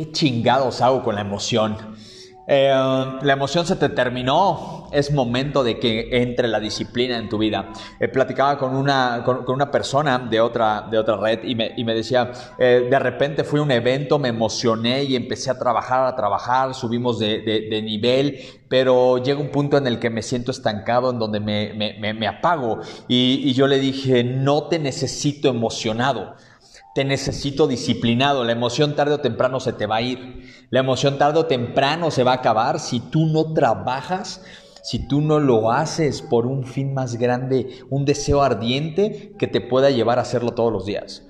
¿qué chingados hago con la emoción? Eh, la emoción se te terminó, es momento de que entre la disciplina en tu vida. Eh, platicaba con una, con, una persona de otra, de otra red y me, y me decía, eh, de repente fui a un evento, me emocioné y empecé a trabajar, a trabajar, subimos de, nivel, pero llega un punto en el que me siento estancado, en donde me, me, apago. Y yo le dije, no te necesito emocionado. Te necesito disciplinado. La emoción tarde o temprano se te va a ir. La emoción tarde o temprano se va a acabar si tú no trabajas, si tú no lo haces por un fin más grande, un deseo ardiente que te pueda llevar a hacerlo todos los días.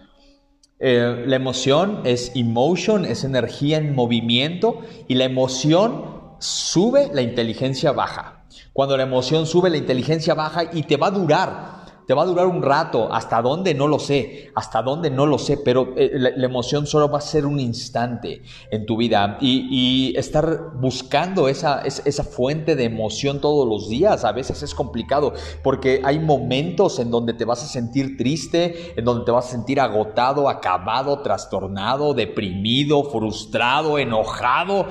Eh, la emoción es emotion, es energía en movimiento y la emoción sube, la inteligencia baja. Cuando la emoción sube, la inteligencia baja y te va a durar te va a durar un rato, hasta dónde no lo sé, hasta dónde no lo sé, pero eh, la, emoción solo va a ser un instante en tu vida y, estar buscando esa, esa fuente de emoción todos los días a veces es complicado porque hay momentos en donde te vas a sentir triste, en donde te vas a sentir agotado, acabado, trastornado, deprimido, frustrado, enojado.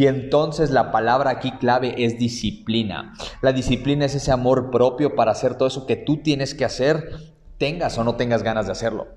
Y entonces la palabra aquí clave es disciplina. La disciplina es ese amor propio para hacer todo eso que tú tienes que hacer, tengas o no tengas ganas de hacerlo.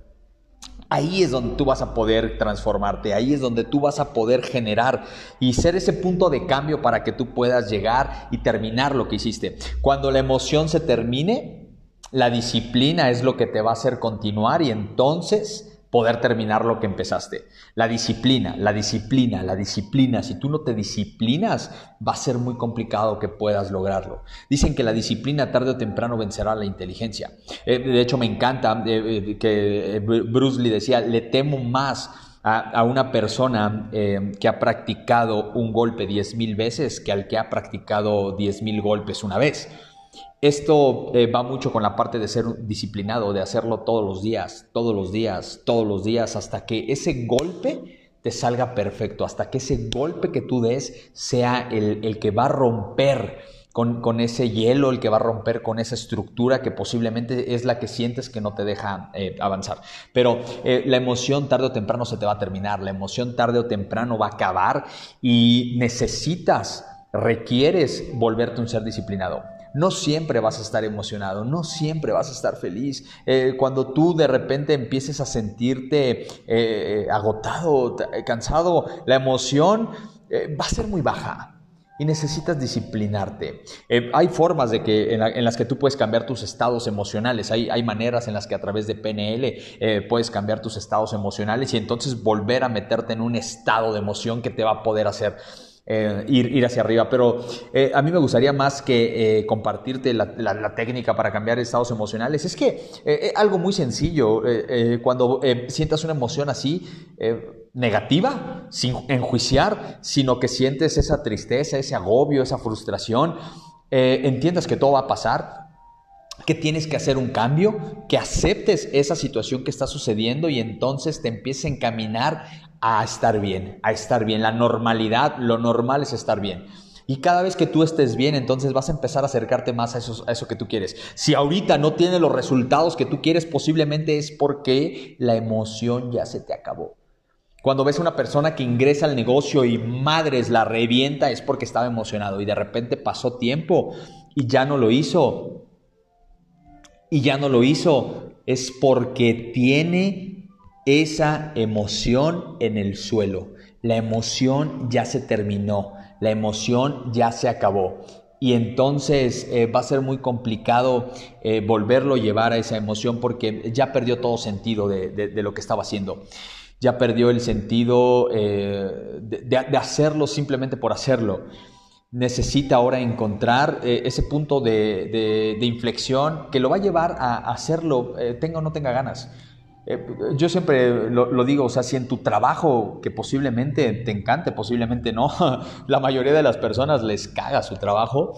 Ahí es donde tú vas a poder transformarte, ahí es donde tú vas a poder generar y ser ese punto de cambio para que tú puedas llegar y terminar lo que hiciste. Cuando la emoción se termine, la disciplina es lo que te va a hacer continuar y entonces poder terminar lo que empezaste. La disciplina, la disciplina, la disciplina. Si tú no te disciplinas, va a ser muy complicado que puedas lograrlo. Dicen que la disciplina tarde o temprano vencerá la inteligencia. Eh, de hecho, me encanta eh, eh, que Bruce Lee decía, le temo más a, una persona que ha practicado un golpe diez mil veces que al que ha practicado diez mil golpes una vez. Esto eh, va mucho con la parte de ser disciplinado, de hacerlo todos los días, todos los días, todos los días, hasta que ese golpe te salga perfecto, hasta que ese golpe que tú des sea el, que va a romper con, ese hielo, el que va a romper con esa estructura que posiblemente es la que sientes que no te deja eh, avanzar. Pero eh, la emoción tarde o temprano se te va a terminar, la emoción tarde o temprano va a acabar y necesitas, requieres volverte un ser disciplinado. No siempre vas a estar emocionado, no siempre vas a estar feliz. Eh, cuando tú de repente empieces a sentirte eh, agotado, cansado, la emoción eh, va a ser muy baja y necesitas disciplinarte. hay formas de que, en, las que tú puedes cambiar tus estados emocionales, hay maneras en las que a través de PNL puedes cambiar tus estados emocionales y entonces volver a meterte en un estado de emoción que te va a poder hacer eh, ir, ir, hacia arriba. Pero eh, a mí me gustaría más que eh, compartirte la, técnica para cambiar estados emocionales. Es que algo muy sencillo. cuando sientas una emoción así, negativa, sin enjuiciar, sino que sientes esa tristeza, ese agobio, esa frustración, entiendas que todo va a pasar, que tienes que hacer un cambio, que aceptes esa situación que está sucediendo y entonces te empieces a encaminar a estar bien, a estar bien. La normalidad, lo normal es estar bien. Y cada vez que tú estés bien, entonces vas a empezar a acercarte más a eso, a eso que tú quieres. Si ahorita no tienes los resultados que tú quieres, posiblemente es porque la emoción ya se te acabó. Cuando ves a una persona que ingresa al negocio y madres la revienta, es porque estaba emocionado y de repente pasó tiempo y ya no lo hizo. Y ya no lo hizo, es porque tiene esa emoción en el suelo. La emoción ya se terminó, la emoción ya se acabó. Y entonces eh, va a ser muy complicado eh, volverlo a llevar a esa emoción porque ya perdió todo sentido de, lo que estaba haciendo. Ya perdió el sentido eh, de, hacerlo simplemente por hacerlo necesita ahora encontrar ese punto de, inflexión que lo va a llevar a hacerlo, tenga o no tenga ganas. Eh, yo siempre lo, digo, o sea, si en tu trabajo, que posiblemente te encante, posiblemente no, la mayoría de las personas les caga su trabajo,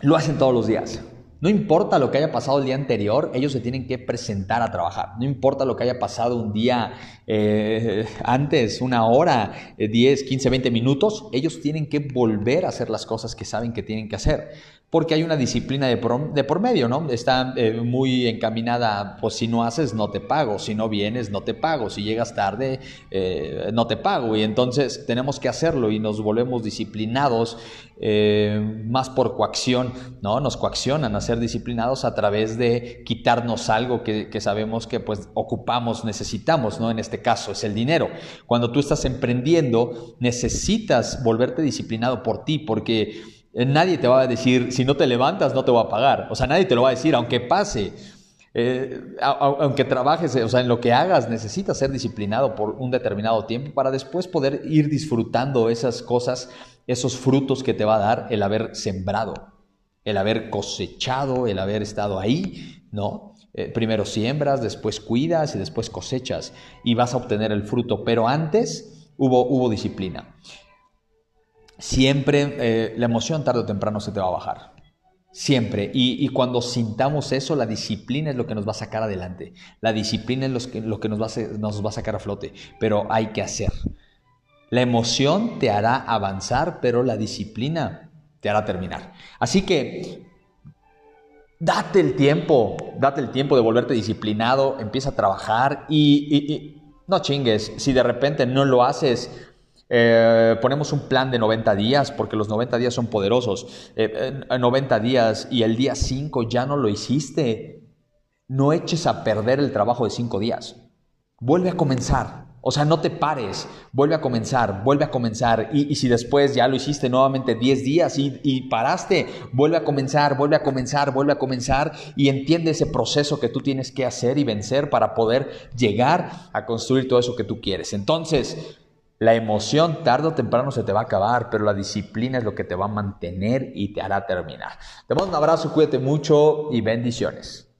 lo hacen todos los días. No importa lo que haya pasado el día anterior, ellos se tienen que presentar a trabajar. No importa lo que haya pasado un día eh, antes, una hora, 10, 15, 20 minutos, ellos tienen que volver a hacer las cosas que saben que tienen que hacer porque hay una disciplina de por, medio, ¿no? Está eh, muy encaminada, pues si no haces, no te pago, si no vienes, no te pago, si llegas tarde, eh, no te pago, y entonces tenemos que hacerlo y nos volvemos disciplinados eh, más por coacción, ¿no? Nos coaccionan a ser disciplinados a través de quitarnos algo que, sabemos que pues ocupamos, necesitamos, ¿no? En este caso es el dinero. Cuando tú estás emprendiendo, necesitas volverte disciplinado por ti, porque eh, nadie te va a decir, si no te levantas, no te voy a pagar. O sea, nadie te lo va a decir, aunque pase. Eh, aunque trabajes, o sea, en lo que hagas, necesitas ser disciplinado por un determinado tiempo para después poder ir disfrutando esas cosas, esos frutos que te va a dar el haber sembrado, el haber cosechado, el haber estado ahí, ¿no? Eh, primero siembras, después cuidas y después cosechas y vas a obtener el fruto, pero antes hubo, hubo disciplina siempre eh, la emoción tarde o temprano se te va a bajar. Siempre. Y, cuando sintamos eso, la disciplina es lo que nos va a sacar adelante. La disciplina es lo que, lo que nos, va a, nos va a sacar a flote. Pero hay que hacer. La emoción te hará avanzar, pero la disciplina te hará terminar. Así que date el tiempo, date el tiempo de volverte disciplinado, empieza a trabajar y no chingues. Si de repente no lo haces, eh, ponemos un plan de 90 días porque los 90 días son poderosos. 90 eh, días y el día 5 ya no lo hiciste. No eches a perder el trabajo de 5 días. Vuelve a comenzar. O sea, no te pares. Vuelve a comenzar, vuelve a comenzar. Y, si después ya lo hiciste nuevamente 10 días y, y paraste, vuelve a comenzar, vuelve a comenzar, vuelve a comenzar. Y entiende ese proceso que tú tienes que hacer y vencer para poder llegar a construir todo eso que tú quieres. Entonces, la emoción tarde o temprano se te va a acabar, pero la disciplina es lo que te va a mantener y te hará terminar. Te mando un abrazo, cuídate mucho y bendiciones.